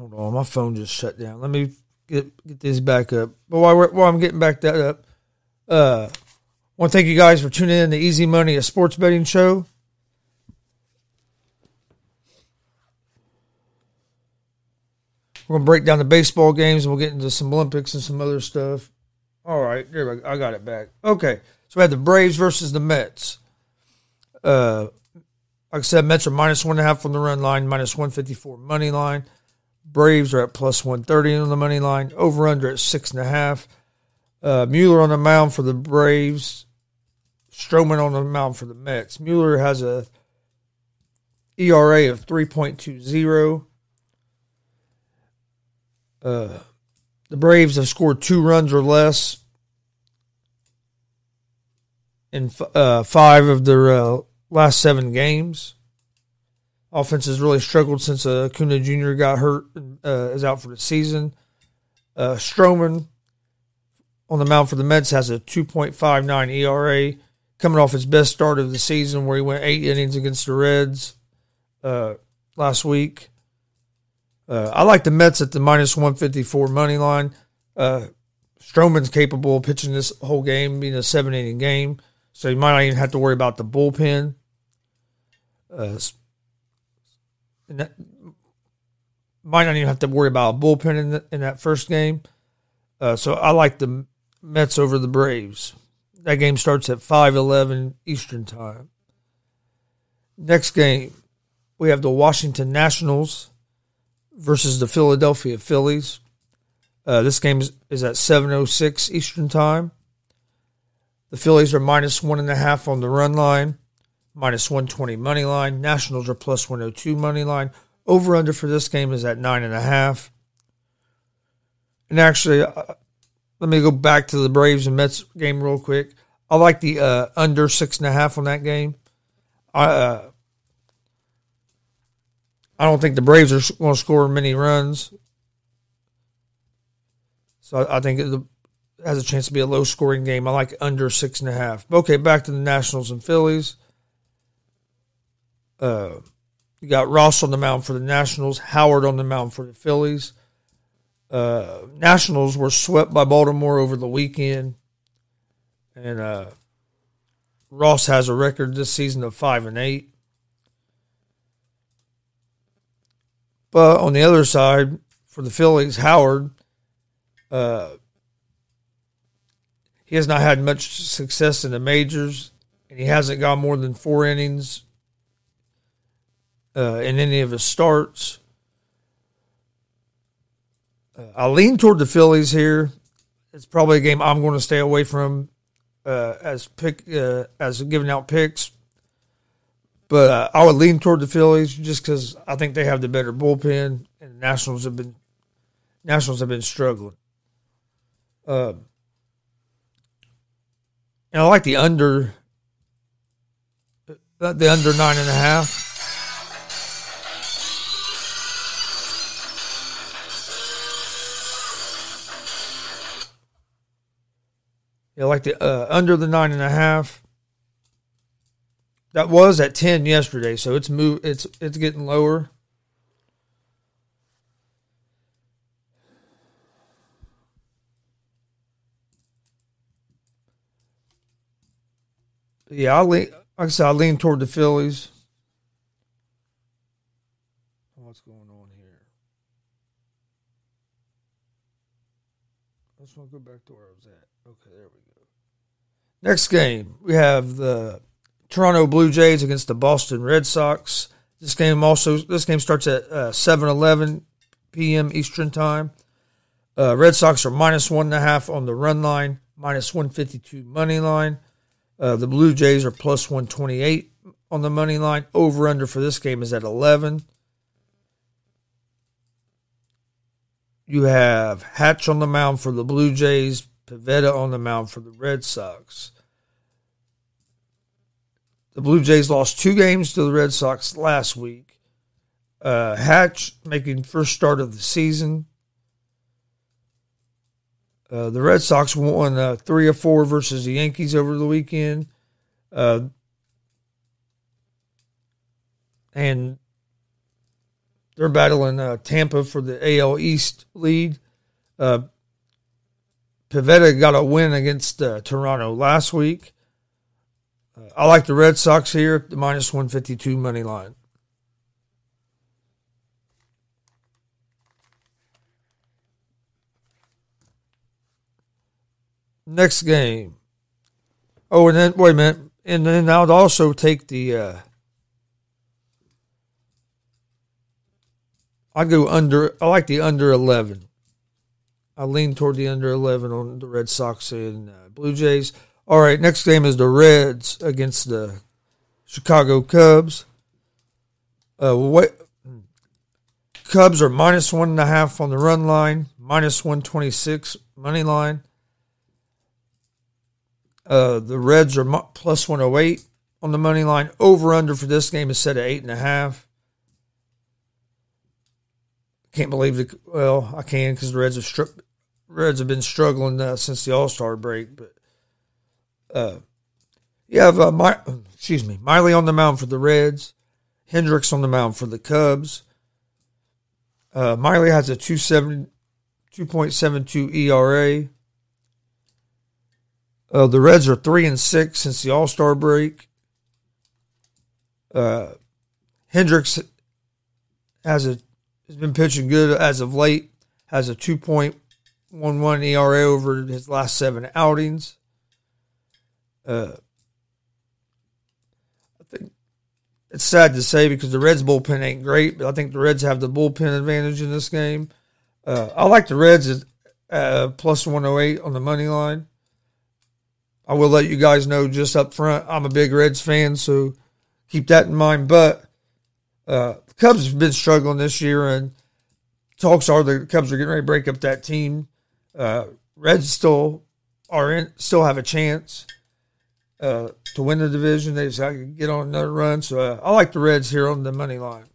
Hold on, my phone just shut down. Let me get get this back up. But while, while I'm getting back that up, uh, want to thank you guys for tuning in to Easy Money, a sports betting show. We're gonna break down the baseball games, and we'll get into some Olympics and some other stuff. All right, there we go. I got it back. Okay, so we had the Braves versus the Mets. Uh, like I said, Mets are minus one and a half from the run line, minus one fifty four money line. Braves are at plus one thirty on the money line. Over under at six and a half. Uh, Muller on the mound for the Braves. Stroman on the mound for the Mets. Muller has a ERA of three point two zero. Uh, the Braves have scored two runs or less in uh, five of their uh, last seven games. Offense has really struggled since uh, Acuna Jr. got hurt and uh, is out for the season. Uh, Stroman on the mound for the Mets has a 2.59 ERA, coming off his best start of the season where he went eight innings against the Reds uh, last week. Uh, I like the Mets at the minus 154 money line. Uh, Stroman's capable of pitching this whole game, being a seven inning game, so you might not even have to worry about the bullpen. Uh, and that, might not even have to worry about a bullpen in, the, in that first game. Uh, so I like the Mets over the Braves. That game starts at 5:11 Eastern Time. Next game, we have the Washington Nationals versus the Philadelphia Phillies. Uh, this game is, is at 7:06 Eastern Time. The Phillies are minus one and a half on the run line, minus 120 money line. Nationals are plus 102 money line. Over under for this game is at nine and a half. And actually, uh, let me go back to the Braves and Mets game real quick. I like the uh, under six and a half on that game. I uh, I don't think the Braves are going to score many runs, so I, I think it has a chance to be a low scoring game. I like under six and a half. Okay, back to the Nationals and Phillies. Uh, you got Ross on the mound for the Nationals, Howard on the mound for the Phillies. Uh, Nationals were swept by Baltimore over the weekend, and uh, Ross has a record this season of five and eight. But on the other side, for the Phillies, Howard, uh, he has not had much success in the majors, and he hasn't gone more than four innings uh, in any of his starts. Uh, I lean toward the Phillies here. It's probably a game I'm going to stay away from uh, as pick uh, as giving out picks. But uh, I would lean toward the Phillies just because I think they have the better bullpen, and the Nationals have been Nationals have been struggling. Uh, and I like the under uh, the under nine and a half. Yeah, like the uh, under the nine and a half. That was at ten yesterday, so it's move. It's it's getting lower. Yeah, I lean. Like I said, I lean toward the Phillies. What's going on here? I just want to go back to where I was at. Okay, there we go. Next game, we have the Toronto Blue Jays against the Boston Red Sox. This game also this game starts at uh, 7-11 p.m. Eastern Time. Uh, Red Sox are minus one and a half on the run line, minus 152 money line. Uh, the Blue Jays are plus 128 on the money line. Over under for this game is at 11. You have Hatch on the mound for the Blue Jays, Pivetta on the mound for the Red Sox. The Blue Jays lost two games to the Red Sox last week. Uh, Hatch making first start of the season. Uh, the Red Sox won uh, three or four versus the Yankees over the weekend. Uh, and they're battling uh, Tampa for the AL East lead. Pivetta got a win against uh, Toronto last week. Uh, I like the Red Sox here, the minus 152 money line. Next game. Oh, and then, wait a minute. And then I would also take the. Uh, I go under. I like the under 11. I lean toward the under 11 on the Red Sox and uh, Blue Jays. All right, next game is the Reds against the Chicago Cubs. Uh, what? Cubs are minus one and a half on the run line, minus 126 money line. Uh, the Reds are plus 108 on the money line. Over under for this game is set at eight and a half. Can't believe the well, I can because the Reds have struck Reds have been struggling uh, since the All Star break, but uh, you have uh, My, excuse me Miley on the mound for the Reds, Hendricks on the mound for the Cubs. Uh, Miley has a 2.72 ERA. Uh, the Reds are three and six since the All Star break. Uh, Hendricks has a has been pitching good as of late. Has a two point one one ERA over his last seven outings. Uh, I think it's sad to say because the Reds bullpen ain't great, but I think the Reds have the bullpen advantage in this game. Uh, I like the Reds at uh, plus 108 on the money line. I will let you guys know just up front, I'm a big Reds fan, so keep that in mind. But uh, the Cubs have been struggling this year, and talks are the Cubs are getting ready to break up that team. Uh, Reds still are in, still have a chance uh, to win the division. They just got to get on another run. So uh, I like the Reds here on the money line.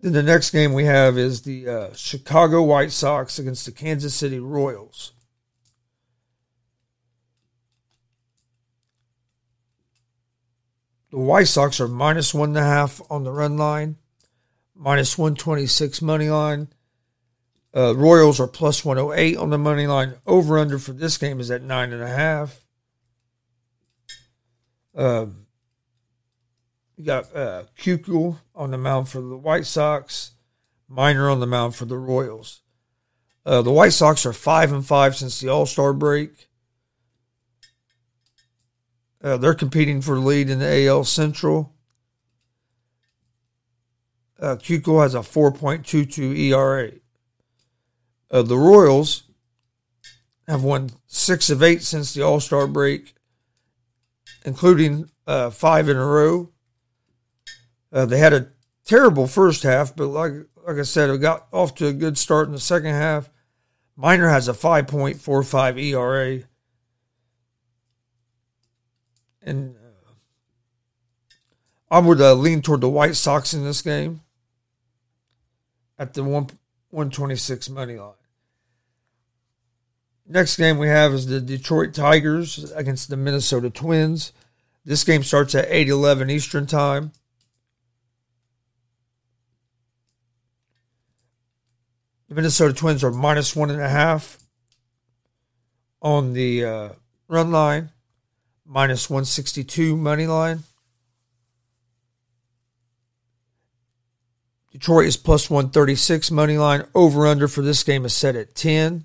Then the next game we have is the uh, Chicago White Sox against the Kansas City Royals. The White Sox are minus one and a half on the run line, minus 126 money line. Uh, Royals are plus 108 on the money line. Over under for this game is at nine and a half. Um, you got uh, Keuchel on the mound for the White Sox, Minor on the mound for the Royals. Uh, the White Sox are five and five since the All Star break. Uh, they're competing for the lead in the AL Central. Uh, Keuchel has a 4.22 ERA. Uh, the Royals have won six of eight since the All Star break, including uh, five in a row. Uh, they had a terrible first half, but like like I said, it got off to a good start in the second half. Minor has a 5.45 ERA. And uh, I would uh, lean toward the White Sox in this game at the one 126 money line. Next game we have is the Detroit Tigers against the Minnesota Twins. This game starts at 8 11 Eastern Time. The Minnesota Twins are minus one and a half on the uh, run line, minus 162 money line. Detroit is plus 136 money line. Over under for this game is set at 10.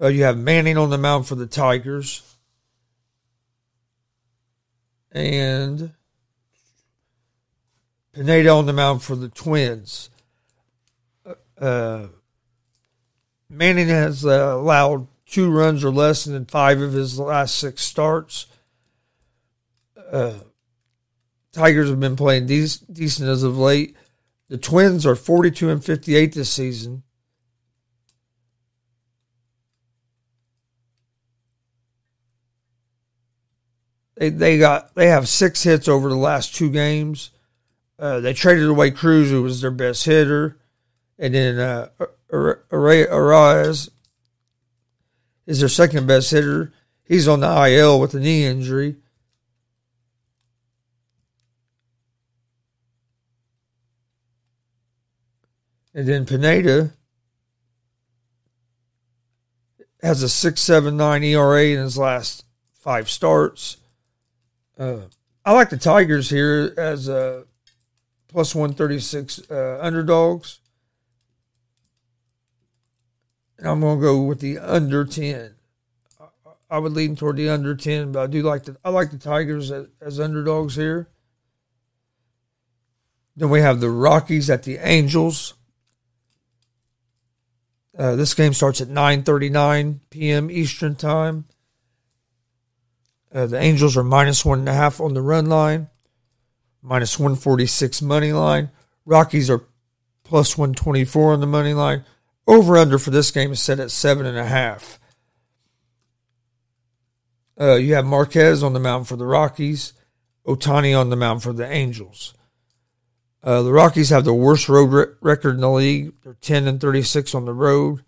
Uh, you have Manning on the mound for the Tigers. And Pineda on the mound for the Twins. Uh, uh Manning has uh, allowed two runs or less in five of his last six starts. Uh, Tigers have been playing de- decent as of late. The Twins are 42 and 58 this season. They they got they have six hits over the last two games. Uh, they traded away Cruz, who was their best hitter, and then uh, Arraez is their second best hitter. He's on the IL with a knee injury. And then Pineda has a 6.79 ERA in his last five starts. Uh, I like the Tigers here as a plus 136 uh, underdogs. And I'm going to go with the under 10. I would lean toward the under 10, but I do like the I like the Tigers as, as underdogs here. Then we have the Rockies at the Angels. Uh, this game starts at 9:39 p.m. Eastern time. Uh, the Angels are minus one and a half on the run line, minus 146 money line. Rockies are plus 124 on the money line. Over under for this game is set at seven and a half. Uh, you have Marquez on the mound for the Rockies, Ohtani on the mound for the Angels. Uh, the Rockies have the worst road re- record in the league. They're 10 and 36 on the road.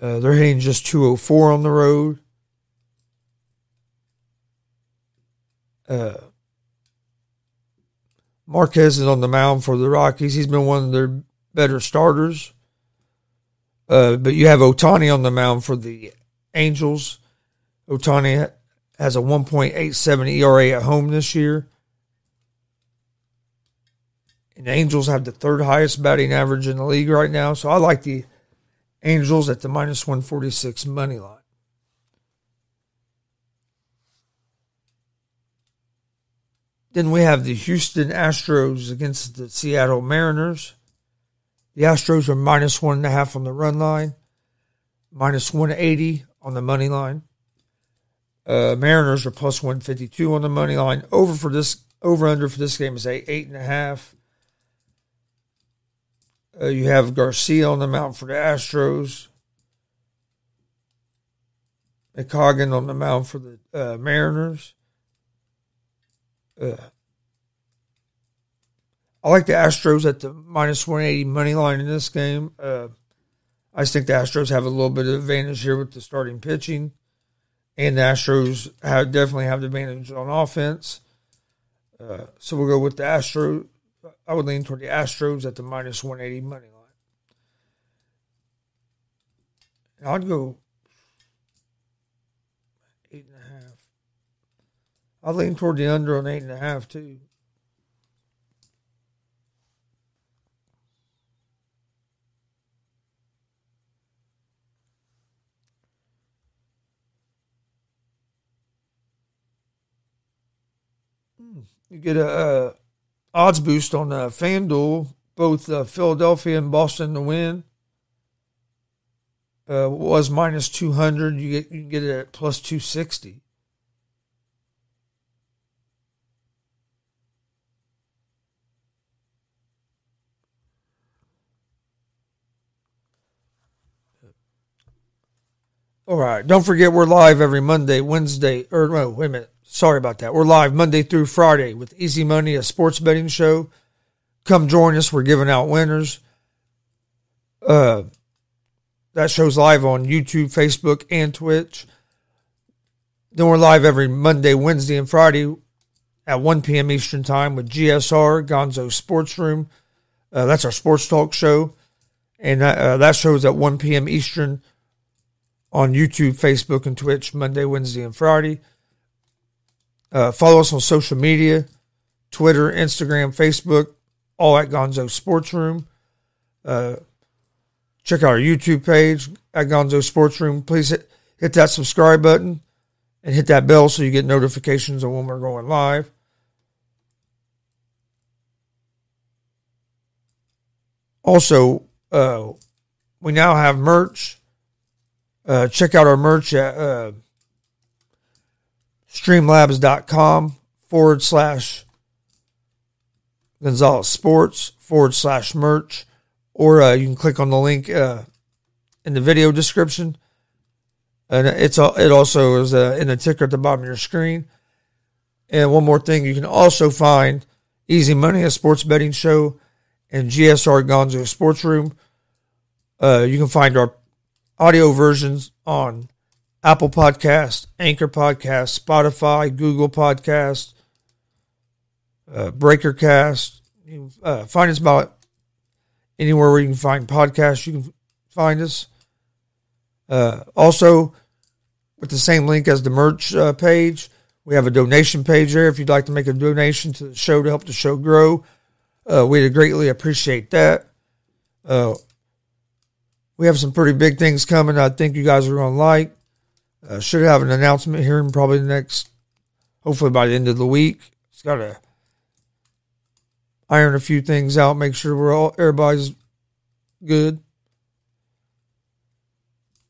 Uh, they're hitting just 204 on the road. Uh, Marquez is on the mound for the Rockies. He's been one of their better starters. Uh, but you have Ohtani on the mound for the Angels. Ohtani has a 1.87 ERA at home this year. And the Angels have the third highest batting average in the league right now. So I like the Angels at the minus 146 money line. Then we have the Houston Astros against the Seattle Mariners. The Astros are minus one and a half on the run line, minus 180 on the money line. Uh, Mariners are plus 152 on the money line. Over for this over under for this game is eight eight and a half. Uh, you have Garcia on the mound for the Astros. McColgan on the mound for the uh, Mariners. Uh, I like the Astros at the minus 180 money line in this game. Uh, I just think the Astros have a little bit of advantage here with the starting pitching and the Astros have, definitely have the advantage on offense. Uh, so we'll go with the Astros. I would lean toward the Astros at the minus 180 money line. And I'd go eight and a half. I'd lean toward the under on eight and a half, too. Hmm, you get a, a odds boost on uh, FanDuel, both uh, Philadelphia and Boston to win. Uh, was minus 200. You get you can get it at plus 260. All right. Don't forget we're live every Monday, Wednesday, or no, wait a minute. Sorry about that. We're live Monday through Friday with Easy Money, a sports betting show. Come join us. We're giving out winners. Uh, that show's live on YouTube, Facebook, and Twitch. Then we're live every Monday, Wednesday, and Friday at 1 p.m. Eastern Time with GSR, Gonzo Sports Room. Uh, that's our sports talk show. And that, uh, that show's at 1 p.m. Eastern on YouTube, Facebook, and Twitch, Monday, Wednesday, and Friday. Uh, follow us on social media Twitter, Instagram, Facebook, all at Gonzo Sports Room. Uh, check out our YouTube page at Gonzo Sports Room. Please hit, hit that subscribe button and hit that bell so you get notifications of when we're going live. Also, uh, we now have merch. Uh, check out our merch at uh, streamlabs.com forward slash Gonzalez Sports forward slash merch, or uh, you can click on the link uh, in the video description. And it's it also is uh, in the ticker at the bottom of your screen. And one more thing, you can also find Easy Money, a sports betting show, and GSR Gonzo Sports Room. Uh, you can find our audio versions on Apple Podcast, Anchor Podcast, Spotify, Google Podcast, uh, Breakercast. You uh, find us about anywhere where you can find podcasts, you can find us. Uh, also, with the same link as the merch uh, page, we have a donation page there if you'd like to make a donation to the show to help the show grow. Uh, we'd greatly appreciate that. Uh, we have some pretty big things coming. I think you guys are going to like. Uh, should have an announcement here in probably the next, hopefully by the end of the week. It's got to iron a few things out, make sure we're all everybody's good.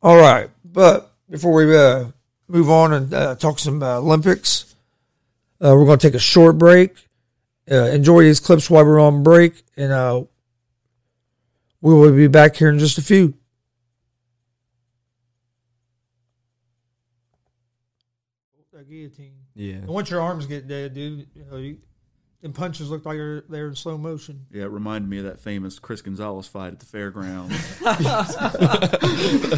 All right, but before we uh, move on and uh, talk some uh, Olympics, uh, we're going to take a short break. Uh, enjoy these clips while we're on break, and uh, we will be back here in just a few. That guillotine. Yeah. And once your arms get dead, dude, you know, you, them punches look like they're, they're in slow motion. Yeah, it reminded me of that famous Chris Gonzalez fight at the fairgrounds.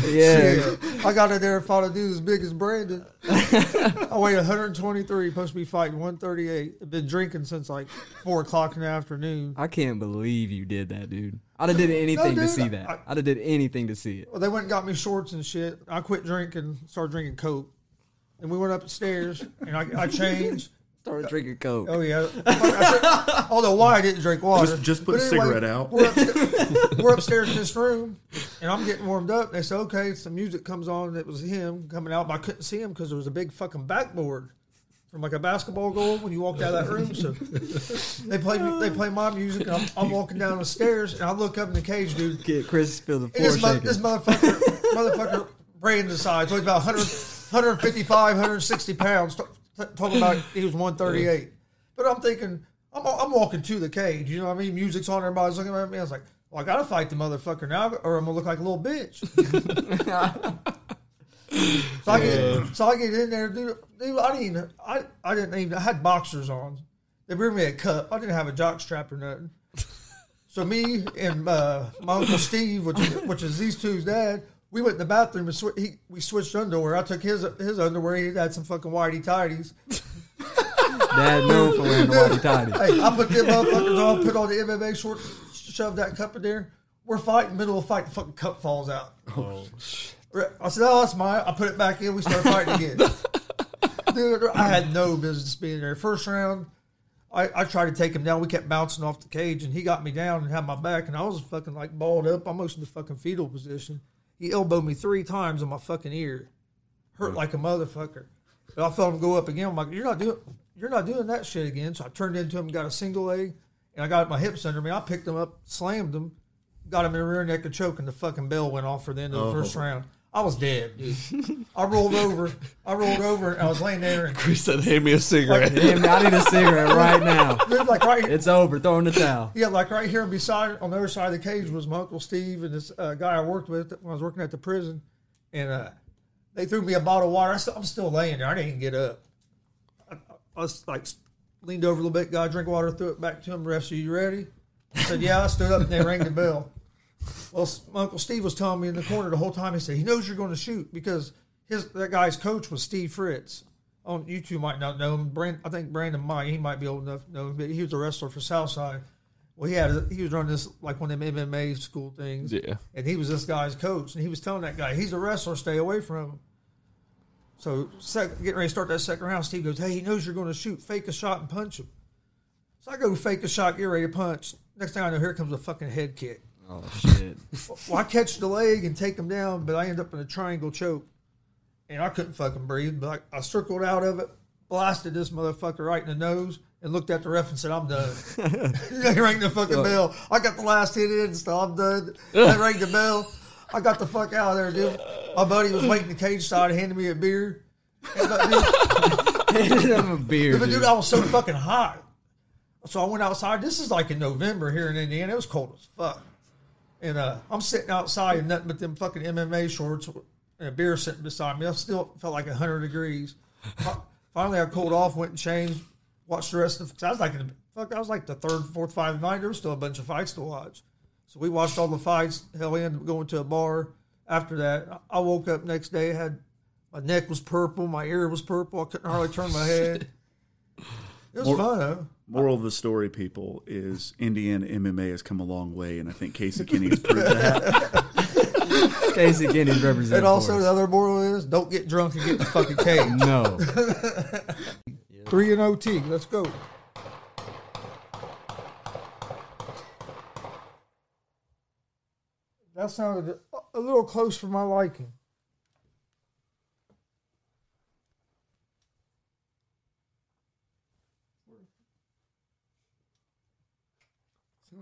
Yeah. I got in there and fought a dude as big as Brandon. I weighed 123, supposed to be fighting 138. I've been drinking since like 4 o'clock in the afternoon. I can't believe you did that, dude. I'd have did anything No, to see that. I- I'd have did anything to see it. Well, they went and got me shorts and shit. I quit drinking, started drinking Coke. And we went upstairs and I, I changed. Started drinking coke. Oh, yeah. I said- although, why I didn't drink water. Just- just put But a cigarette out. We're upstairs, we're upstairs in this room and I'm getting warmed up. They said, okay, some music comes on. And it was him coming out, but I couldn't see him because there was a big fucking backboard from like a basketball goal when you walked out of that room. So they play they play my music. And I'm, I'm walking down the stairs and I look up in the cage, dude. Get Chris feel the And floor this, mo- this motherfucker, motherfucker, Brandon size, so he's about 100, 155, 160 pounds. Talking about he was 138. But I'm thinking, I'm, I'm walking to the cage, you know what I mean? Music's on, everybody's looking at me. I was like, well, I got to fight the motherfucker now, or I'm going to look like a little bitch. so, I get, so I get in there, dude. dude I didn't even, I, I didn't even, I had boxers on. They bring me a cup. I didn't have a jock strap or nothing. So me and uh, my uncle Steve, which is, which is these two's dad, we went in the bathroom and sw- he, we switched underwear. I took his his underwear. He had some fucking whitey tighties. Dad known for wearing the whitey tighty. Hey, I put them motherfuckers on, put on the MMA short, shove that cup in there. We're fighting, middle of a fight, the fucking cup falls out. Oh. I said, "Oh, that's mine." I put it back in. We start fighting again. Dude, I had no business being there. First round, I, I tried to take him down. We kept bouncing off the cage, and he got me down and had my back, and I was fucking like balled up, almost in the fucking fetal position. He elbowed me three times in my fucking ear, hurt like a motherfucker. But I felt him go up again. I'm like, "You're not doing, you're not doing that shit again." So I turned into him, got a single leg, and I got my hips under me. I picked him up, slammed him, got him in the rear naked choke, and the fucking bell went off for the end of the oh. first round. I was dead, dude. I rolled over. I rolled over, and I was laying there, and He said, "Hand me a cigarette." Damn, I need a cigarette right now. dude, like right, It's over. Throwing the towel. yeah, like right here beside on the other side of the cage was my uncle Steve and this uh, guy I worked with when I was working at the prison, and uh, they threw me a bottle of water. I still, I'm still laying there. I didn't even get up. I, I was like leaned over a little bit, got a drink of water, threw it back to him. Refs, are you ready? I said, yeah. I stood up and they rang the bell. Well, uncle Steve was telling me in the corner the whole time. He said he knows you're going to shoot because his that guy's coach was Steve Fritz. Oh, you two might not know him. Brand, I think Brandon might. He might be old enough to know him, but he was a wrestler for Southside. Well, he had he was running this like one of them MMA school things, Yeah. and he was this guy's coach, and he was telling that guy he's a wrestler, stay away from him. So, sec, getting ready to start that second round, Steve goes, "Hey, he knows you're going to shoot. Fake a shot and punch him." So I go fake a shot, get ready to punch. Next thing I know, here comes a fucking head kick. Oh shit. Well, I catch the leg and take him down, but I end up in a triangle choke, and I couldn't fucking breathe. But I, I circled out of it, blasted this motherfucker right in the nose, and looked at the ref and said, "I'm done." they rang the fucking bell. I got the last hit in, so I'm done. They rang the bell. I got the fuck out of there, dude. My buddy was waiting the cage side, handing me a beer. And, Handed him a beer. but dude, dude. I was so fucking hot. So I went outside. This is like in November here in Indiana. It was cold as fuck. And uh, I'm sitting outside in nothing but them fucking MMA shorts and a beer sitting beside me. I still felt like 100 degrees. Finally, I cooled off, went and changed, watched the rest of. I was like, fuck, I was like the third, fourth fight of the night. There was still a bunch of fights to watch. So we watched all the fights. Hell, we ended up going to a bar. After that, I I woke up next day. Had my neck was purple, my ear was purple. I couldn't hardly turn my head. It was More- fun though. Moral of the story, people, is Indiana MMA has come a long way, and I think Casey Kenney has proved that. Casey Kenney represents. And also, for the other moral is don't get drunk and get in the fucking cage. no. Three and OT. Let's go. That sounded a- a little close for my liking.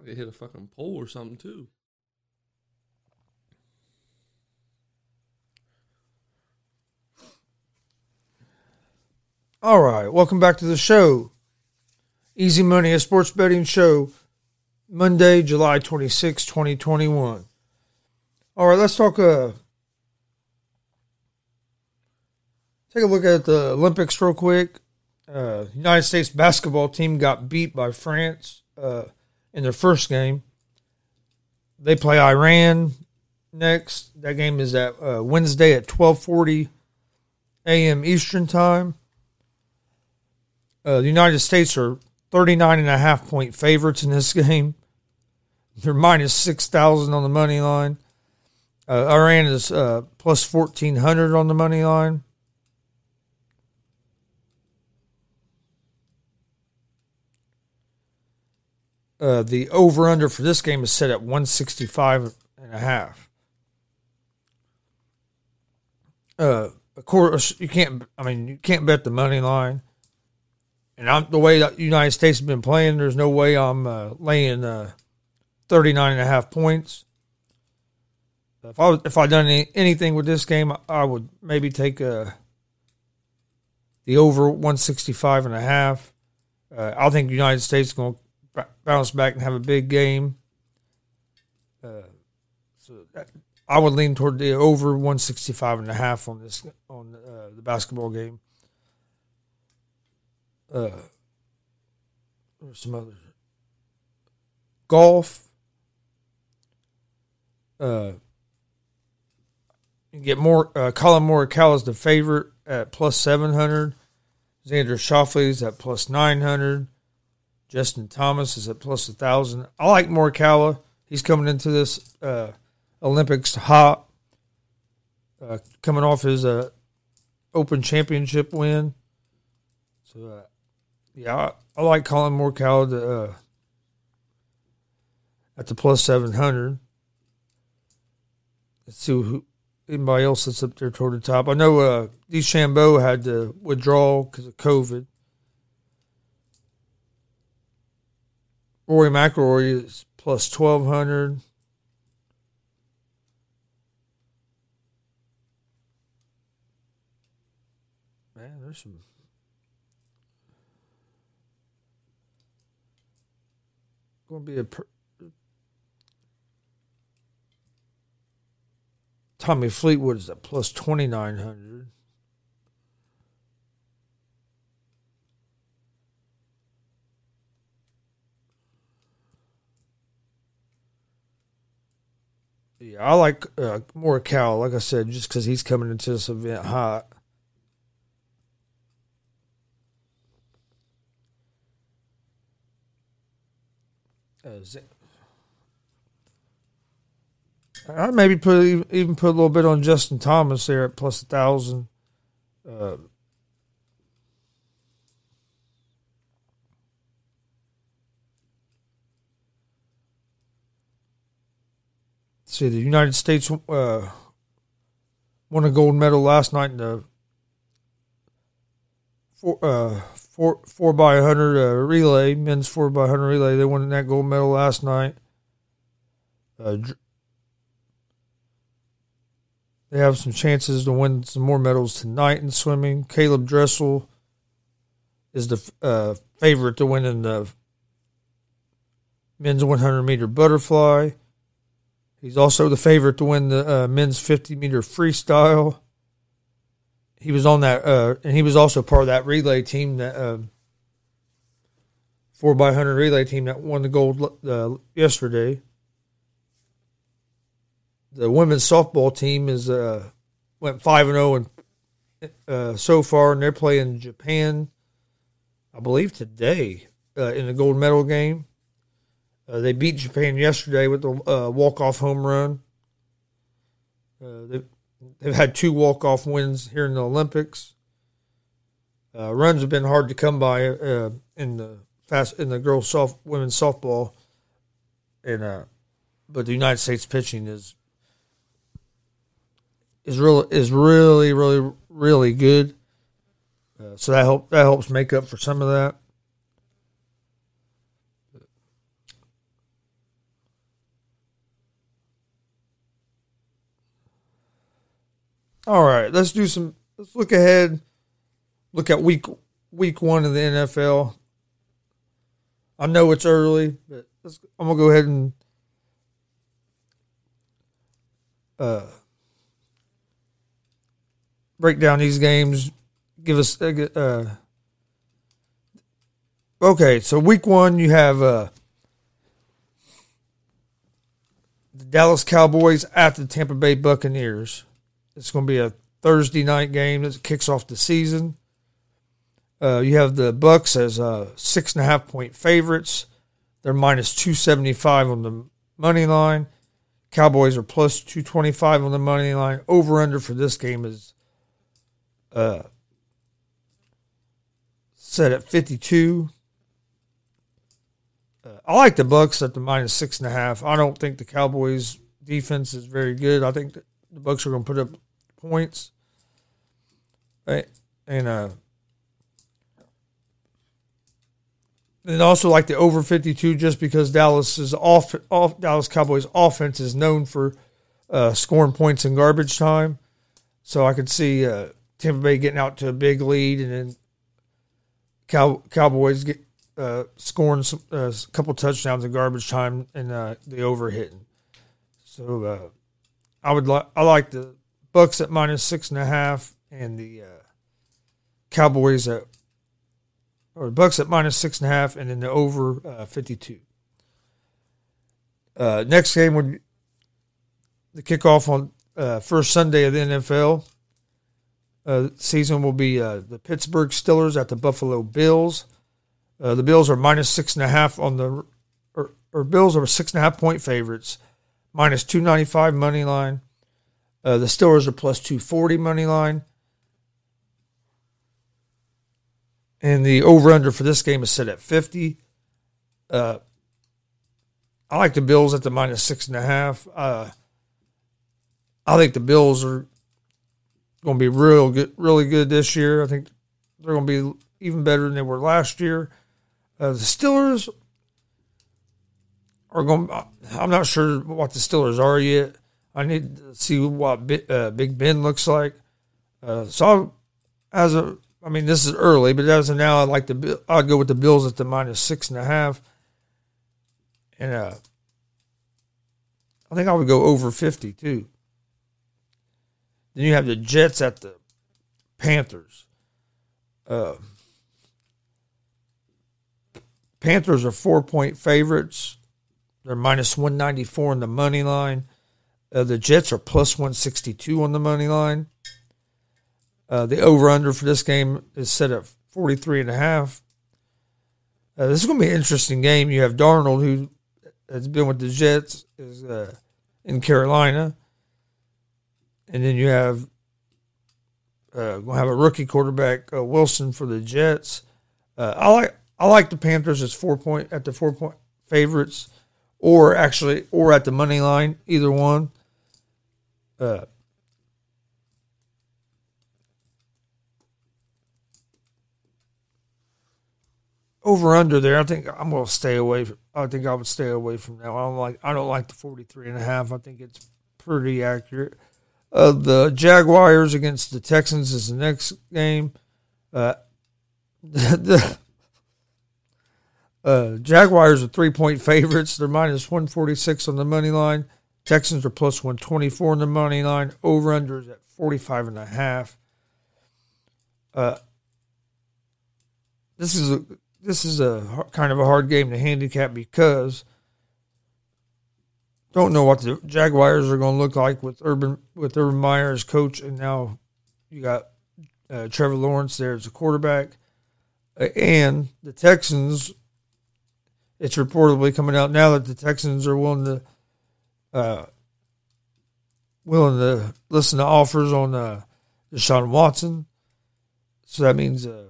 It hit a fucking pole or something too. All right, welcome back to the show. Easy Money, a sports betting show, Monday, July 26, 2021. All right, let's talk. Uh, take a look at the Olympics real quick. Uh, United States basketball team got beat by France uh, in their first game. They play Iran next. That game is at uh, Wednesday at 12:40 a.m. Eastern Time. Uh, the United States are 39 and a half point favorites in this game. They're minus 6,000 on the money line. Uh, Iran is uh, plus 1,400 on the money line. Uh, the over under for this game is set at 165 and a half. Uh, of course, you can't. I mean, you can't bet the money line. And I'm the way that United States has been playing. There's no way I'm uh, laying uh, 39 and a half points. If I was, if I done any, anything with this game, I would maybe take uh, the over 165 and a half. Uh, I think the United States is going to bounce back and have a big game. Uh, so that, I would lean toward the over 165 and a half on this on uh, the basketball game. Uh, there's some others. Golf. Uh, you get more. Uh, Collin Morikawa is the favorite at plus seven hundred. Xander Schauffele is at plus nine hundred. Justin Thomas is at plus a thousand. I like Morikawa. He's coming into this uh, Olympics hot. Uh, coming off his uh, Open Championship win. So, uh, yeah, I, I like Collin Morikawa to, uh, at the plus 700. Let's see who anybody else that's up there toward the top. I know uh, DeChambeau had to withdraw because of COVID. Rory McIlroy is plus 1200. Man, there's some. Going to be a. Per- Tommy Fleetwood is at plus 2900. Yeah, I like uh, Morikawa, like I said, just because he's coming into this event hot. Uh, I'd maybe put even put a little bit on Justin Thomas there at plus a thousand. Uh, see, the United States uh, won a gold medal last night in the four uh, four four by hundred uh, relay, men's four by hundred relay. They won that gold medal last night. Uh, they have some chances to win some more medals tonight in swimming. Caeleb Dressel is the uh, favorite to win in the men's 100 meter butterfly. He's also the favorite to win the uh, men's 50 meter freestyle. He was on that, uh, and he was also part of that relay team that uh, four by hundred relay team that won the gold uh, yesterday. The women's softball team is uh, went five and zero and uh, so far, and they're playing Japan, I believe today. in the gold medal game. Uh, they beat Japan yesterday with a uh, walk off home run. Uh, they've, they've had two walk off wins here in the Olympics. Uh, runs have been hard to come by uh, in the fast in the girls soft women's softball, and uh, but the United States pitching is is real is really really really good. So that help that helps make up for some of that. All right, let's do some. Let's look ahead. Look at week week one of the NFL. I know it's early, but I'm gonna go ahead and uh, break down these games. Give us uh, uh, okay. So week one, you have uh, the Dallas Cowboys at the Tampa Bay Buccaneers. It's going to be a Thursday night game that kicks off the season. Uh, you have the Bucks as uh, six and a half point favorites. They're minus two seventy five on the money line. Cowboys are plus two twenty five on the money line. Over under for this game is uh, set at fifty two. Uh, I like the Bucks at the minus six and a half. I don't think the Cowboys defense is very good. I think the Bucks are going to put up points. And uh and also like the over 52 just because Dallas is off, off Dallas Cowboys offense is known for uh, scoring points in garbage time. So I could see uh, Tampa Bay getting out to a big lead and then Cow- Cowboys get uh, scoring some, uh, a couple touchdowns in garbage time and uh, the over hitting. So uh, I would like I like the Bucks at minus six and a half and the uh, Cowboys at or Bucks at minus six and a half, and then the over uh, fifty two. Uh, next game would the kickoff on uh, first Sunday of the NFL uh, season will be uh, the Pittsburgh Steelers at the Buffalo Bills. Uh, the Bills are minus six and a half on the or, or Bills are six and a half point favorites, minus two ninety five money line. Uh, the Steelers are plus two forty money line. And the over under for this game is set at 50. Uh, I like the Bills at the minus six and a half. Uh, I think the Bills are going to be real good, really good this year. I think they're going to be even better than they were last year. Uh, the Steelers are going. I'm not sure what the Steelers are yet. I need to see what uh, Big Ben looks like. Uh, so, as a I mean, this is early, but as of now, I'd like to. I'd go with the Bills at the minus six and a half, and uh, I think I would go over fifty too. Then you have the Jets at the Panthers. Uh, Panthers are four point favorites. They're minus one ninety four on the money line. Uh, the Jets are plus one sixty two on the money line. Uh, the over under for this game is set at 43 and a half. Uh, this is going to be an interesting game. You have Darnold, who has been with the Jets, is uh, in Carolina, and then you have uh, going to have a rookie quarterback uh, Wilson for the Jets. I like I like the Panthers as four point at the four point favorites, or actually or at the money line, either one. Uh, over under there. I think I'm going to stay away. From, I think I would stay away from that. I don't like. I don't like the 43 and a half. I think it's pretty accurate. Uh, the Jaguars against the Texans is the next game. Uh, the uh, Jaguars are three point favorites. They're minus 146 on the money line. Texans are plus 124 on the money line. Over under is at 45 and a half. Uh, this is a this is a kind of a hard game to handicap because don't know what the Jaguars are going to look like with Urban with Urban Meyer as coach, and now you got uh, Trevor Lawrence there as a quarterback, uh, and the Texans it's reportedly coming out now that the Texans are willing to uh, willing to listen to offers on uh, Deshaun Watson. So that means, uh,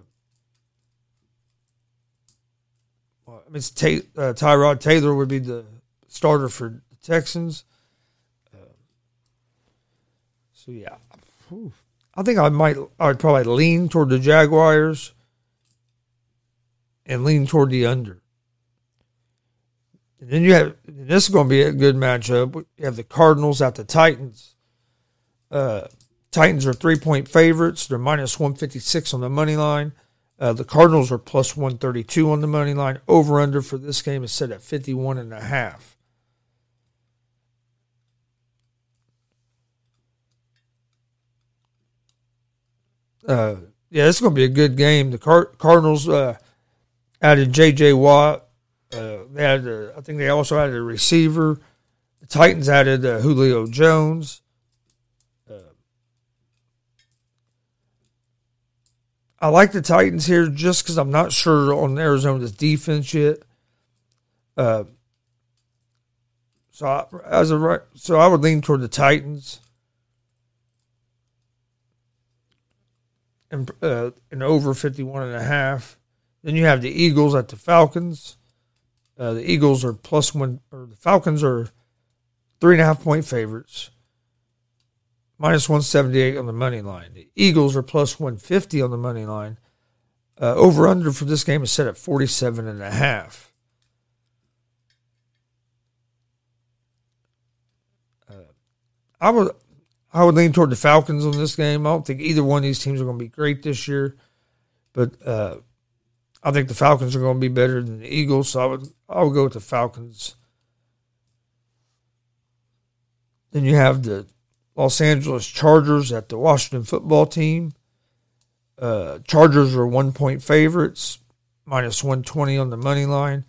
well, I mean, Ta- uh, Tyrod Taylor would be the starter for the Texans. Uh, so yeah. I think I might. I would probably lean toward the Jaguars and lean toward the under. And then you have this is going to be a good matchup. You have the Cardinals at the Titans. Uh, Titans are three point favorites. They're minus one fifty six on the money line. Uh, the Cardinals are plus one thirty two on the money line. Over under for this game is set at fifty one and a half. Uh, yeah, it's going to be a good game. The Car- Cardinals uh, added J.J. Watt. Uh, they had, I think they also added a receiver. The Titans added uh, Julio Jones. Uh, I like the Titans here just because I'm not sure on Arizona's defense yet. Uh, so I, as a so I would lean toward the Titans. and uh, and over 51 and a half. Then you have the Eagles at the Falcons. Uh, the Eagles are plus one, or the Falcons are three and a half point favorites, minus 178 on the money line. The Eagles are plus 150 on the money line. Uh, over under for this game is set at 47 and a half. Uh, I would I would lean toward the Falcons on this game. I don't think either one of these teams are going to be great this year, but uh, I think the Falcons are going to be better than the Eagles. So I would I would go with the Falcons. Then you have the Los Angeles Chargers at the Washington football team. Uh, Chargers are one point favorites, minus 120 on the money line.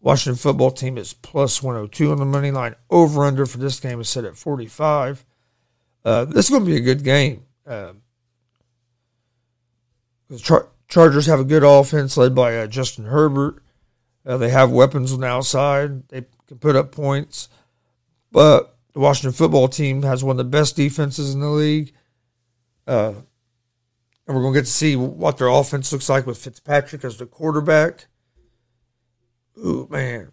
Washington football team is plus 102 on the money line. Over under for this game is set at 45. Uh, this is going to be a good game. Uh, Chargers have a good offense led by uh, Justin Herbert. Uh, they have weapons on the outside. They can put up points. But the Washington football team has one of the best defenses in the league. Uh, and we're going to get to see what their offense looks like with Fitzpatrick as the quarterback. Ooh, man.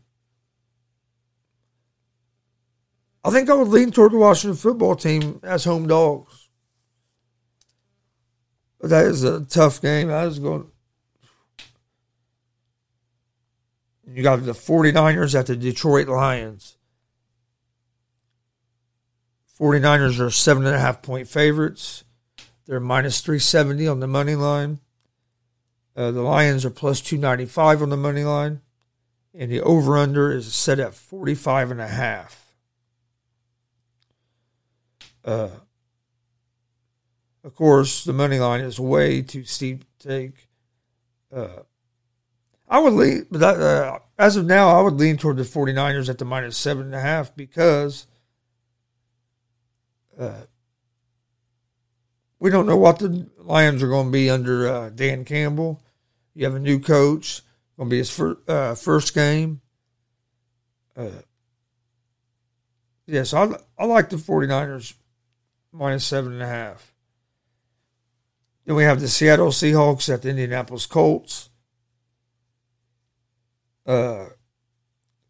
I think I would lean toward the Washington football team as home dogs. That is a tough game. I was going. You got the 49ers at the Detroit Lions. 49ers are seven and a half point favorites. They're minus 370 on the money line. Uh, the Lions are plus 295 on the money line. And the over under is set at 45 and a half. Uh, of course, the money line is way too steep to take. Uh, I would lean, but that, uh, as of now, I would lean toward the 49ers at the minus seven and a half because uh, we don't know what the Lions are going to be under uh, Dan Campbell. You have a new coach, going to be his fir- uh, first game. Uh, yes, I, I like the 49ers minus seven and a half. Then we have the Seattle Seahawks at the Indianapolis Colts. Uh,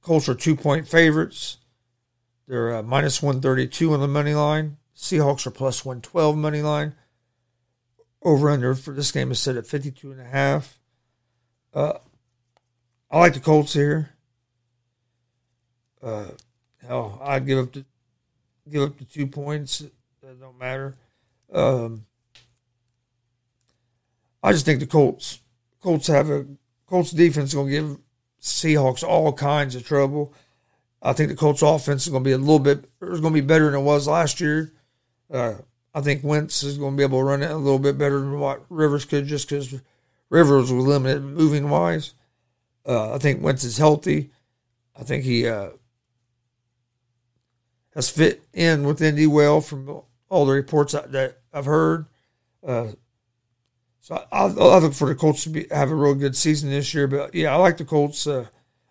Colts are two point favorites. They're uh, minus 132 on the money line. Seahawks are plus 112 money line. Over under for this game is set at 52 and a half. Uh, I like the Colts here. Uh, hell, I'd give up the give up the two points that don't matter. Um, I just think the Colts Colts have a Colts defense is going to give Seahawks all kinds of trouble. I think the Colts offense is going to be a little bit is going to be better than it was last year. Uh, I think Wentz is going to be able to run it a little bit better than what Rivers could, just because Rivers was limited moving wise. Uh, I think Wentz is healthy. I think he uh, has fit in with Indy well from all the reports that I've heard. Uh, so I, I, look for the Colts to be, have a real good season this year. But yeah, I like the Colts. Uh,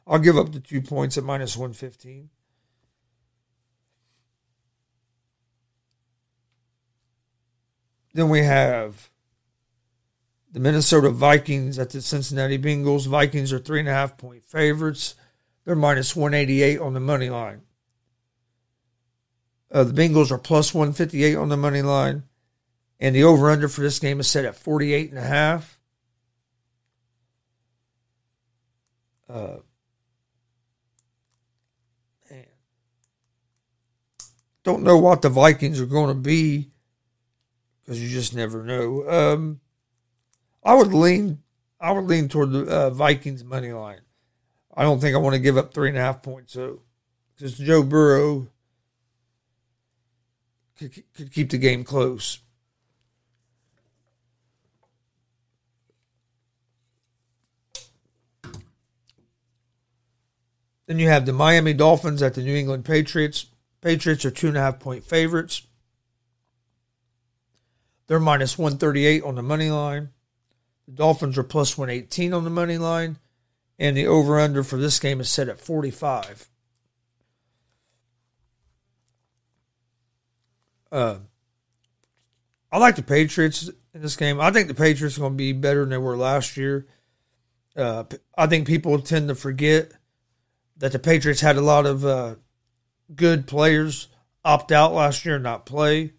I'll give up the two points at minus 115. Then we have the Minnesota Vikings at the Cincinnati Bengals. Vikings are three and a half point favorites. They're minus 188 on the money line. Uh, the Bengals are plus 158 on the money line. And the over under for this game is set at 48 and a half. Uh, man. Don't know what the Vikings are going to be because you just never know. Um, I would lean, I would lean toward the uh, Vikings money line. I don't think I want to give up three and a half points. So, because Joe Burrow could, could keep the game close. Then you have the Miami Dolphins at the New England Patriots. Patriots are two and a half point favorites. They're minus 138 on the money line. The Dolphins are plus 118 on the money line. And the over under for this game is set at 45. Uh, I like the Patriots in this game. I think the Patriots are going to be better than they were last year. Uh, I think people tend to forget that the Patriots had a lot of uh, good players opt out last year and not play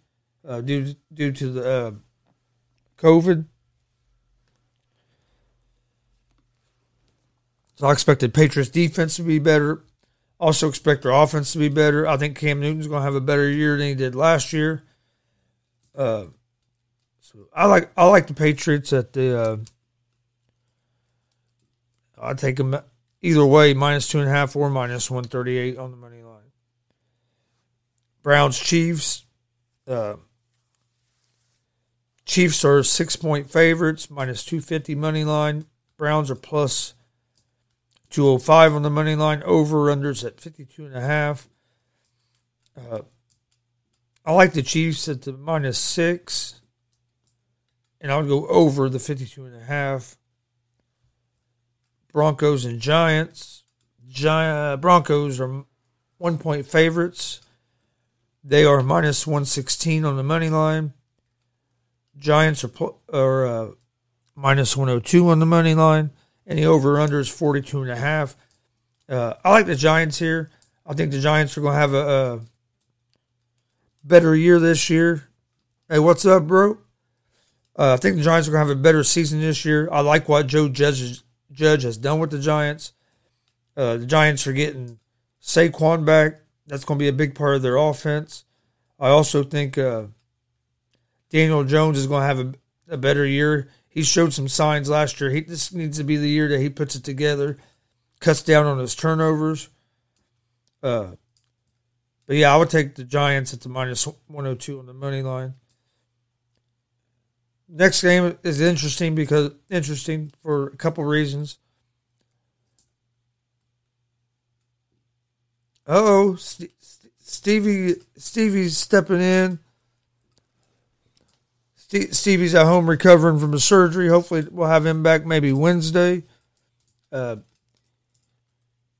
uh, due due to the uh, COVID. So I expected Patriots defense to be better. Also expect their offense to be better. I think Cam Newton's going to have a better year than he did last year. Uh, so I like I like the Patriots at the. Uh, I take them either way, minus two and a half or minus one thirty eight on the money line. Browns Chiefs. Uh, Chiefs are six point favorites, minus two fifty money line. Browns are plus 205 on the money line. Over unders at 52 and a half. Uh, I like the Chiefs at the minus six. And I would go over the 52 and a half. Broncos and Giants. Gi- uh, Broncos are one point favorites. They are minus 116 on the money line. Giants are, pl- are uh, minus 102 on the money line and the over under is 42 and a half. Uh, I like the Giants here. I think the Giants are going to have a, a, better year this year. Hey, what's up, bro? Uh, I think the Giants are going to have a better season this year. I like what Joe Judge, Judge has done with the Giants. Uh, the Giants are getting Saquon back. That's going to be a big part of their offense. I also think uh, Daniel Jones is going to have a, a better year he showed some signs last year. He this needs to be the year that he puts it together, cuts down on his turnovers. Uh, but yeah, I would take the Giants at the minus one hundred two on the money line. Next game is interesting because interesting for a couple reasons. Oh, Stevie Stevie's stepping in. Stevie's at home recovering from a surgery. Hopefully, we'll have him back maybe Wednesday. Uh,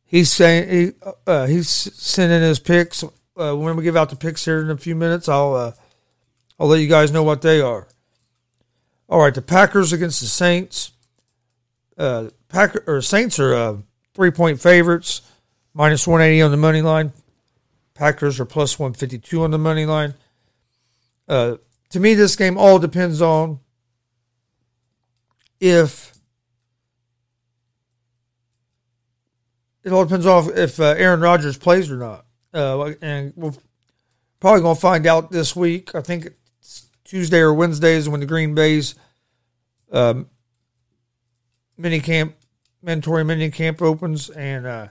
he's saying he uh, he's sending his picks. Uh, when we give out the picks here in a few minutes, I'll uh, I'll let you guys know what they are. All right, the Packers against the Saints. Uh, Packer or Saints are uh, three point favorites, minus one eighty on the money line. Packers are plus one fifty two on the money line. Uh, to me, this game all depends on if it all depends off if uh, Aaron Rodgers plays or not. Uh, and we're probably going to find out this week. I think Tuesday or Wednesdays when the Green Bay's um, mini camp, mandatory mini camp opens, and uh,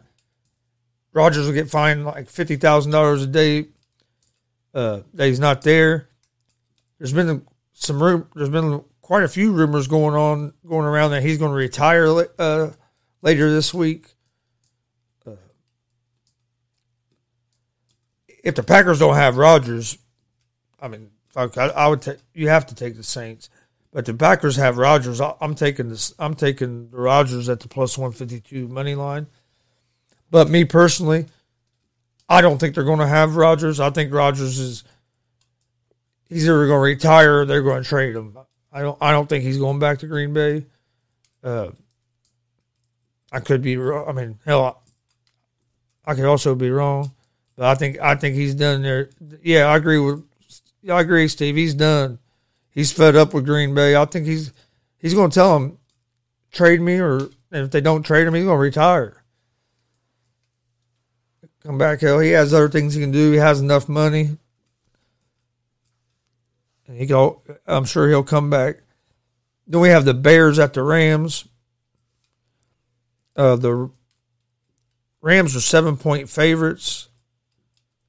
Rodgers will get fined like fifty thousand dollars a day uh, that he's not there there's been some room. There's been quite a few rumors going on going around that he's going to retire uh, later this week. Uh, if the Packers don't have Rodgers, I mean, I, I would take. You have to take the Saints, but the Packers have Rodgers. I'm taking this. I'm taking the Rodgers at the plus one fifty two money line. But me personally, I don't think they're going to have Rodgers. I think Rodgers is he's either going to retire or they're going to trade him. I don't. I don't think he's going back to Green Bay. Uh, I could be. I mean, hell, I could also be wrong. But I think I think he's done there. Yeah, I agree with. I agree, Steve. He's done. He's fed up with Green Bay. I think he's he's going to tell them trade me, or if they don't trade him, he's going to retire. Come back, hell. He has other things he can do. He has enough money. And he go. I'm sure he'll come back. Then we have the Bears at the Rams. Uh, the Rams are seven point favorites.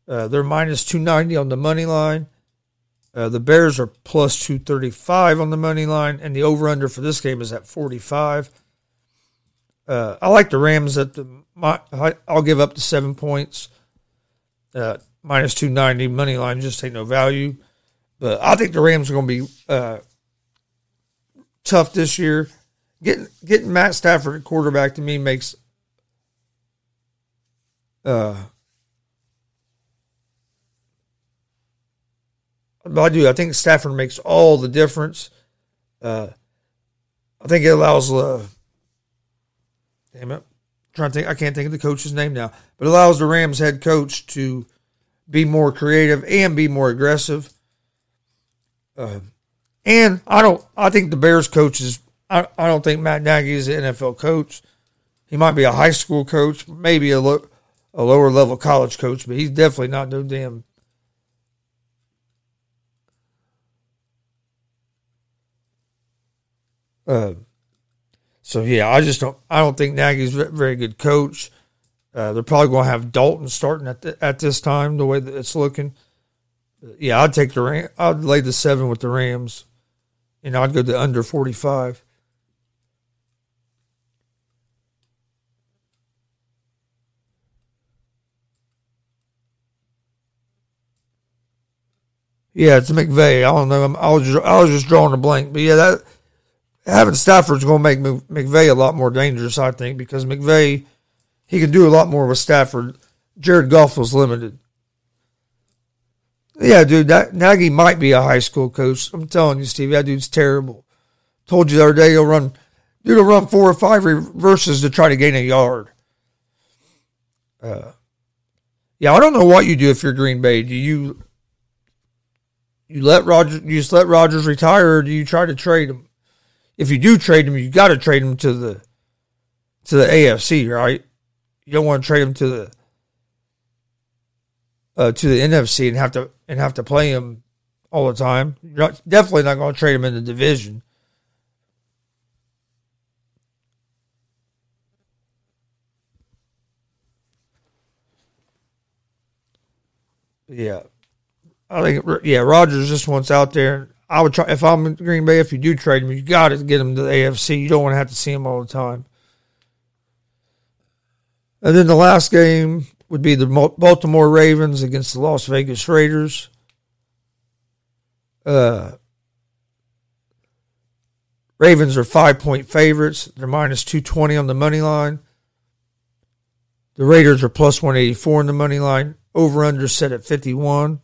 Uh, they're minus 290 on the money line. Uh, the Bears are plus 235 on the money line, and the over under for this game is at 45. Uh, I like the Rams at the. My, I'll give up to seven points. Uh, minus 290 money line just ain't no value. But I think the Rams are going to be uh, tough this year. Getting getting Matt Stafford at quarterback to me makes uh I do. I think Stafford makes all the difference. Uh, I think it allows. Uh, damn it, I'm trying to think. I can't think of the coach's name now, but it allows the Rams head coach to be more creative and be more aggressive. Uh, and I don't. I think the Bears coach is. I, I don't think Matt Nagy is an NFL coach. He might be a high school coach, maybe a, lo, a lower level college coach, but he's definitely not no damn. Uh, so yeah, I just don't. I don't think Nagy's a very good coach. Uh, they're probably going to have Dalton starting at the, at this time, the way that it's looking. Yeah, I'd take the Ram. I'd lay the seven with the Rams, and I'd go to under forty five. Yeah, it's McVay. I don't know. I was just, I was just drawing a blank, but yeah, that having Stafford's going to make McVay a lot more dangerous, I think, because McVay he can do a lot more with Stafford. Jared Goff was limited. Yeah, dude, that Nagy might be a high school coach. I'm telling you, Steve, that dude's terrible. Told you the other day he'll run, dude, he'll run four or five reverses to try to gain a yard. Uh, yeah, I don't know what you do if you're Green Bay. Do you you let Rodgers you just let Rodgers retire, or do you try to trade him? If you do trade him, you got to trade him to the to the AFC, right? You don't want to trade him to the uh, to the NFC and have to and have to play him all the time. You're not, definitely not going to trade him in the division. Yeah, I think yeah, Rodgers just wants out there. I would try if I'm in Green Bay. If you do trade him, you got to get him to the AFC. You don't want to have to see him all the time. And then the last game would be the Baltimore Ravens against the Las Vegas Raiders. Uh, Ravens are five point favorites. They're minus 220 on the money line. The Raiders are plus 184 on the money line. Over under set at 51.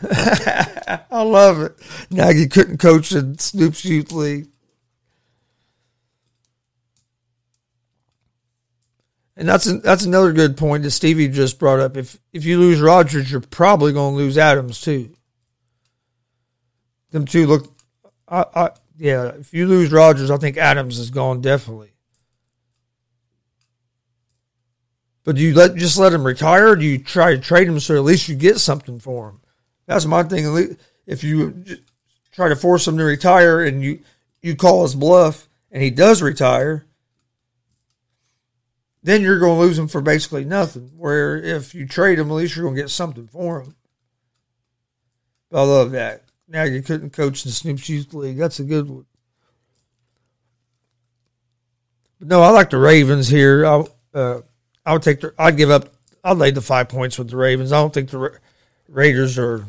I love it. Nagy couldn't coach in Snoop's youth league. And that's that's another good point that Stevie just brought up. If if you lose Rodgers, you're probably going to lose Adams too. Them two look, I, I yeah. If you lose Rodgers, I think Adams is gone definitely. But do you let just let him retire? do you try to trade him so at least you get something for him? That's my thing. If you try to force him to retire and you you call his bluff and he does retire, then you're going to lose him for basically nothing. Where if you trade him, at least you're going to get something for him. I love that. Now you couldn't coach the Snoop's Youth League. That's a good one. But no, I like the Ravens here. I uh, I would take the. I'd give up. I'd lay the five points with the Ravens. I don't think the Ra- Raiders are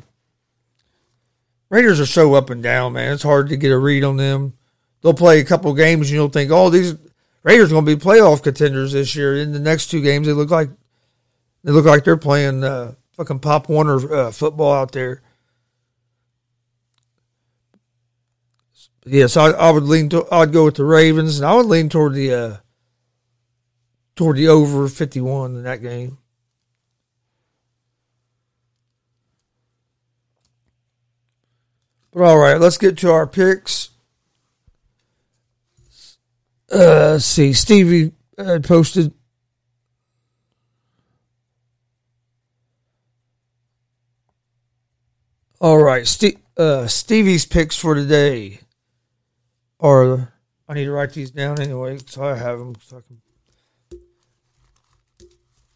Raiders are so up and down, man. It's hard to get a read on them. They'll play a couple games, and you'll think, oh, these Raiders are going to be playoff contenders this year. In the next two games, they look like they look like they're playing uh, fucking Pop Warner uh, football out there. Yes, I, I would lean. To, I'd go with the Ravens, and I would lean toward the uh, toward the over fifty one in that game. But all right, let's get to our picks. Uh, let's see, Stevie uh, posted. All right, Steve, uh, Stevie's picks for today are. I need to write these down anyway, so I have them. So I can,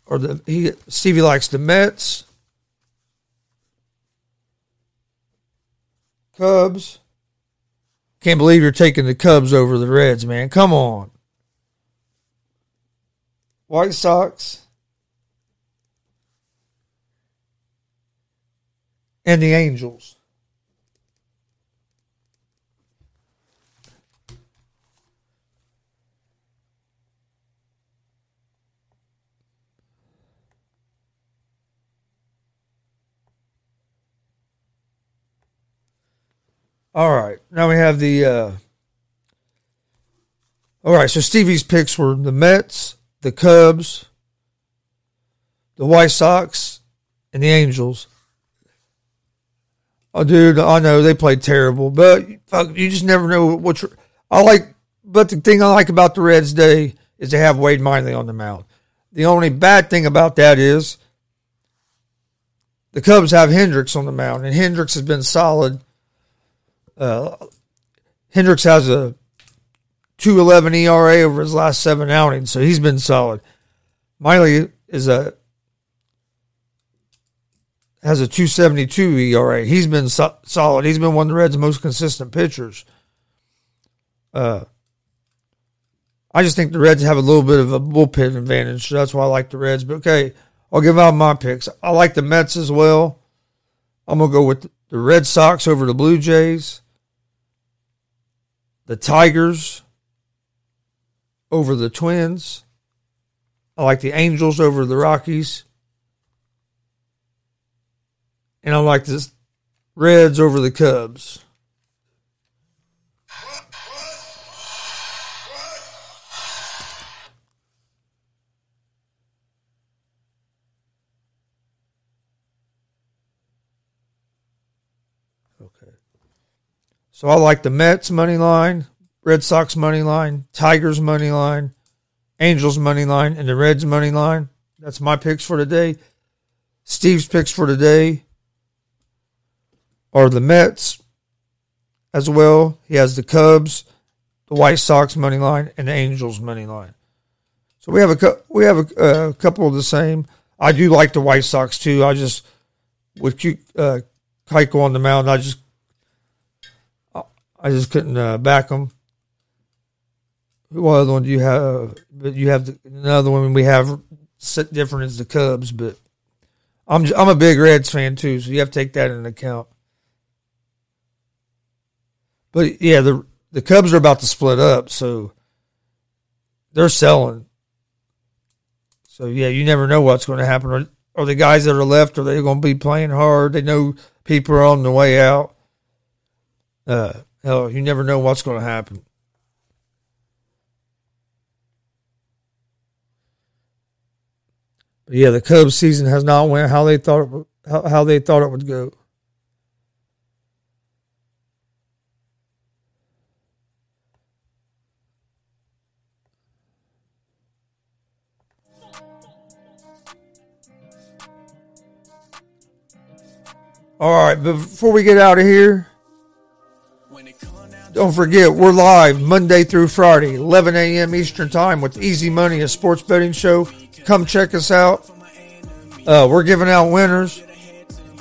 or the he Stevie likes the Mets, Cubs. Can't believe you're taking the Cubs over the Reds, man. Come on. White Sox. And the Angels. All right. Now we have the. Uh, all right. So Stevie's picks were the Mets, the Cubs, the White Sox, and the Angels. Oh, dude, I know they played terrible, but fuck, you just never know what. you're. I like, but the thing I like about the Reds day is they have Wade Miley on the mound. The only bad thing about that is the Cubs have Hendricks on the mound, and Hendricks has been solid uh, Hendricks has a 211 ERA over his last seven outings, so he's been solid. Miley is a has a 272 ERA. He's been so- solid. He's been one of the Reds' most consistent pitchers. Uh, I just think the Reds have a little bit of a bullpen advantage, so that's why I like the Reds. But okay, I'll give out my picks. I like the Mets as well. I'm gonna go with the Red Sox over the Blue Jays the Tigers over the Twins. I like the Angels over the Rockies. And I like the Reds over the Cubs. So I like the Mets money line, Red Sox money line, Tigers money line, Angels money line, and the Reds money line. That's my picks for today. Steve's picks for today are the Mets as well. He has the Cubs, the White Sox money line, and the Angels money line. So we have a we have a, a couple of the same. I do like the White Sox too. I just with uh, Keuchel on the mound, I just I just couldn't uh, back them. What other one do you have? But you have the, another one we have set different as the Cubs, but I'm I'm a big Reds fan too, so you have to take that into account. But yeah, the the Cubs are about to split up, so they're selling. So yeah, you never know what's going to happen. Are, are the guys that are left are they going to be playing hard? They know people are on the way out. Uh, Hell, you never know what's going to happen. But yeah, the Cubs season has not went how they thought it how, how they thought it would go. All right, before we get out of here, don't forget, we're live Monday through Friday, 11 a.m. Eastern Time with Easy Money, a sports betting show. Come check us out. Uh, we're giving out winners.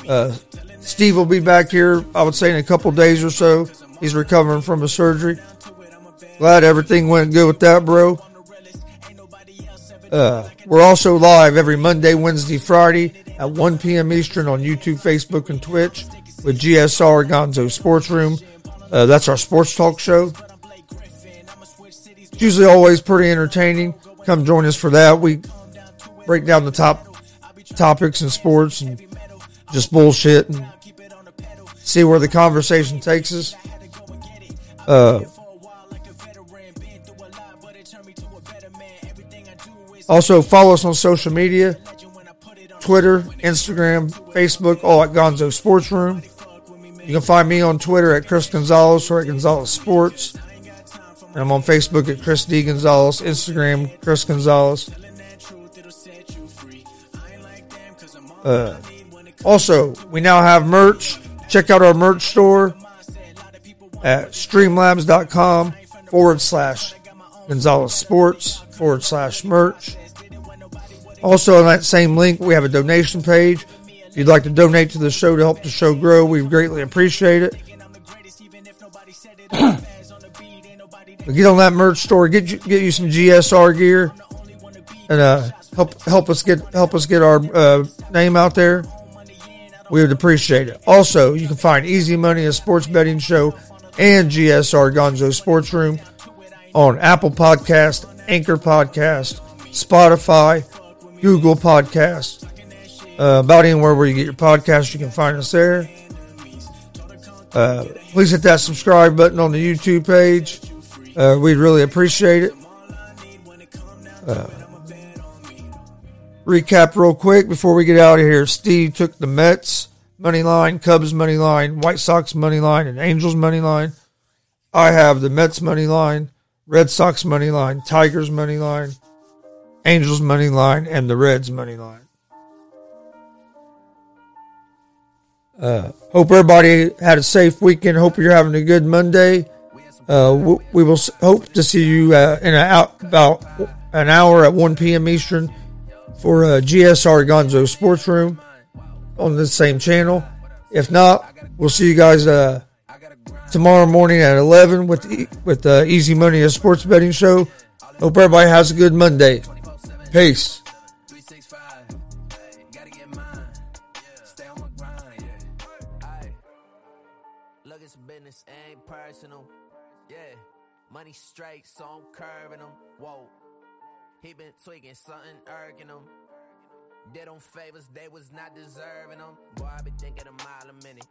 Uh, Steve will be back here, I would say, in a couple days or so. He's recovering from a surgery. Glad everything went good with that, bro. Uh, we're also live every Monday, Wednesday, Friday at 1 p.m. Eastern on YouTube, Facebook, and Twitch. with GSR Gonzo Sports Room. Uh, that's our sports talk show. It's usually always pretty entertaining. Come join us for that. We break down the top topics in sports and just bullshit and see where the conversation takes us. Uh, also, follow us on social media Twitter, Instagram, Facebook, all at Gonzo Sports Room. You can find me on Twitter at Chris Gonzalez or at Gonzalez Sports. And I'm on Facebook at Chris D. Gonzalez, Instagram, Chris Gonzalez. Uh, also, we now have merch. Check out our merch store at streamlabs.com forward slash Gonzalez Sports forward slash merch. Also, on that same link, we have a donation page. If you'd like to donate to the show to help the show grow, we greatly appreciate it. get on that merch store, get you, get you some GSR gear, and uh, help help us get help us get our uh, name out there. We would appreciate it. Also, you can find Easy Money, a sports betting show, and GSR Gonzo Sports Room on Apple Podcast, Anchor Podcast, Spotify, Google Podcast, uh, about anywhere where you get your podcast, you can find us there. Uh, please hit that subscribe button on the YouTube page. Uh, we'd really appreciate it. Uh, recap real quick before we get out of here. Steve took the Mets money line, Cubs money line, White Sox money line, and Angels money line. I have the Mets money line, Red Sox money line, Tigers money line, Angels money line, and the Reds money line. Uh, hope everybody had a safe weekend. Hope you're having a good Monday. Uh, we, we will hope to see you uh, in about an hour at 1 p.m. Eastern for uh, GSR Gonzo Sports Room on the same channel. If not, we'll see you guys uh, tomorrow morning at 11 with the, with the Easy Money a Sports Betting Show. Hope everybody has a good Monday. Peace. So I'm curving them. Whoa. He been tweaking, something irking him. Did them favors, they was not deserving them. Boy, I be thinking a mile a minute.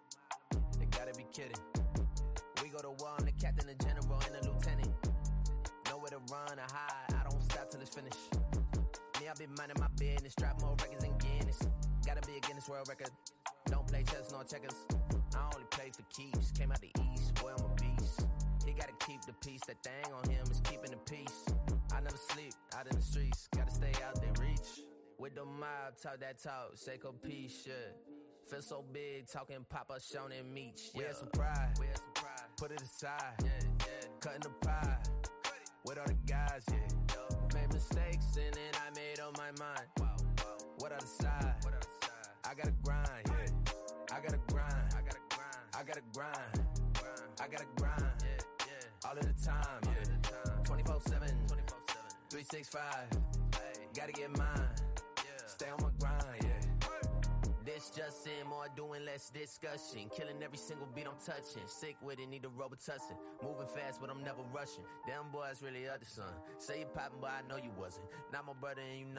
They gotta be kidding. We go to war, I'm the captain, the general, and the lieutenant. Nowhere to run or hide, I don't stop till it's finished. Me, I be minding my business, drop more records than Guinness. Gotta be a Guinness World Record. Don't play chess nor checkers. I only play for keeps. Came out the east, boy, I'm a beast. Gotta keep the peace. That thing on him is keeping the peace. I never sleep out in the streets. Gotta stay out there, reach. With the mob, talk that talk, Seiko peace, shit. Feel so big, talking pop up, shown and meat. We had some pride, we had some pride. Put it aside, yeah, yeah. Cutting the pie with all the guys, yeah. Made mistakes and then I made up my mind. What other side? I gotta grind, yeah. I gotta grind, I gotta grind, I gotta grind, I gotta grind, yeah, yeah. All of the time, yeah. 24 7, 365. Gotta get mine, stay on my grind, yeah. This just in, more doing, less discussion. Killing every single beat I'm touching. Sick with it, need a Robitussin. Moving fast, but I'm never rushing. Damn boy, it's really other son. Say you poppin', but I know you wasn't. Not my brother, and you know.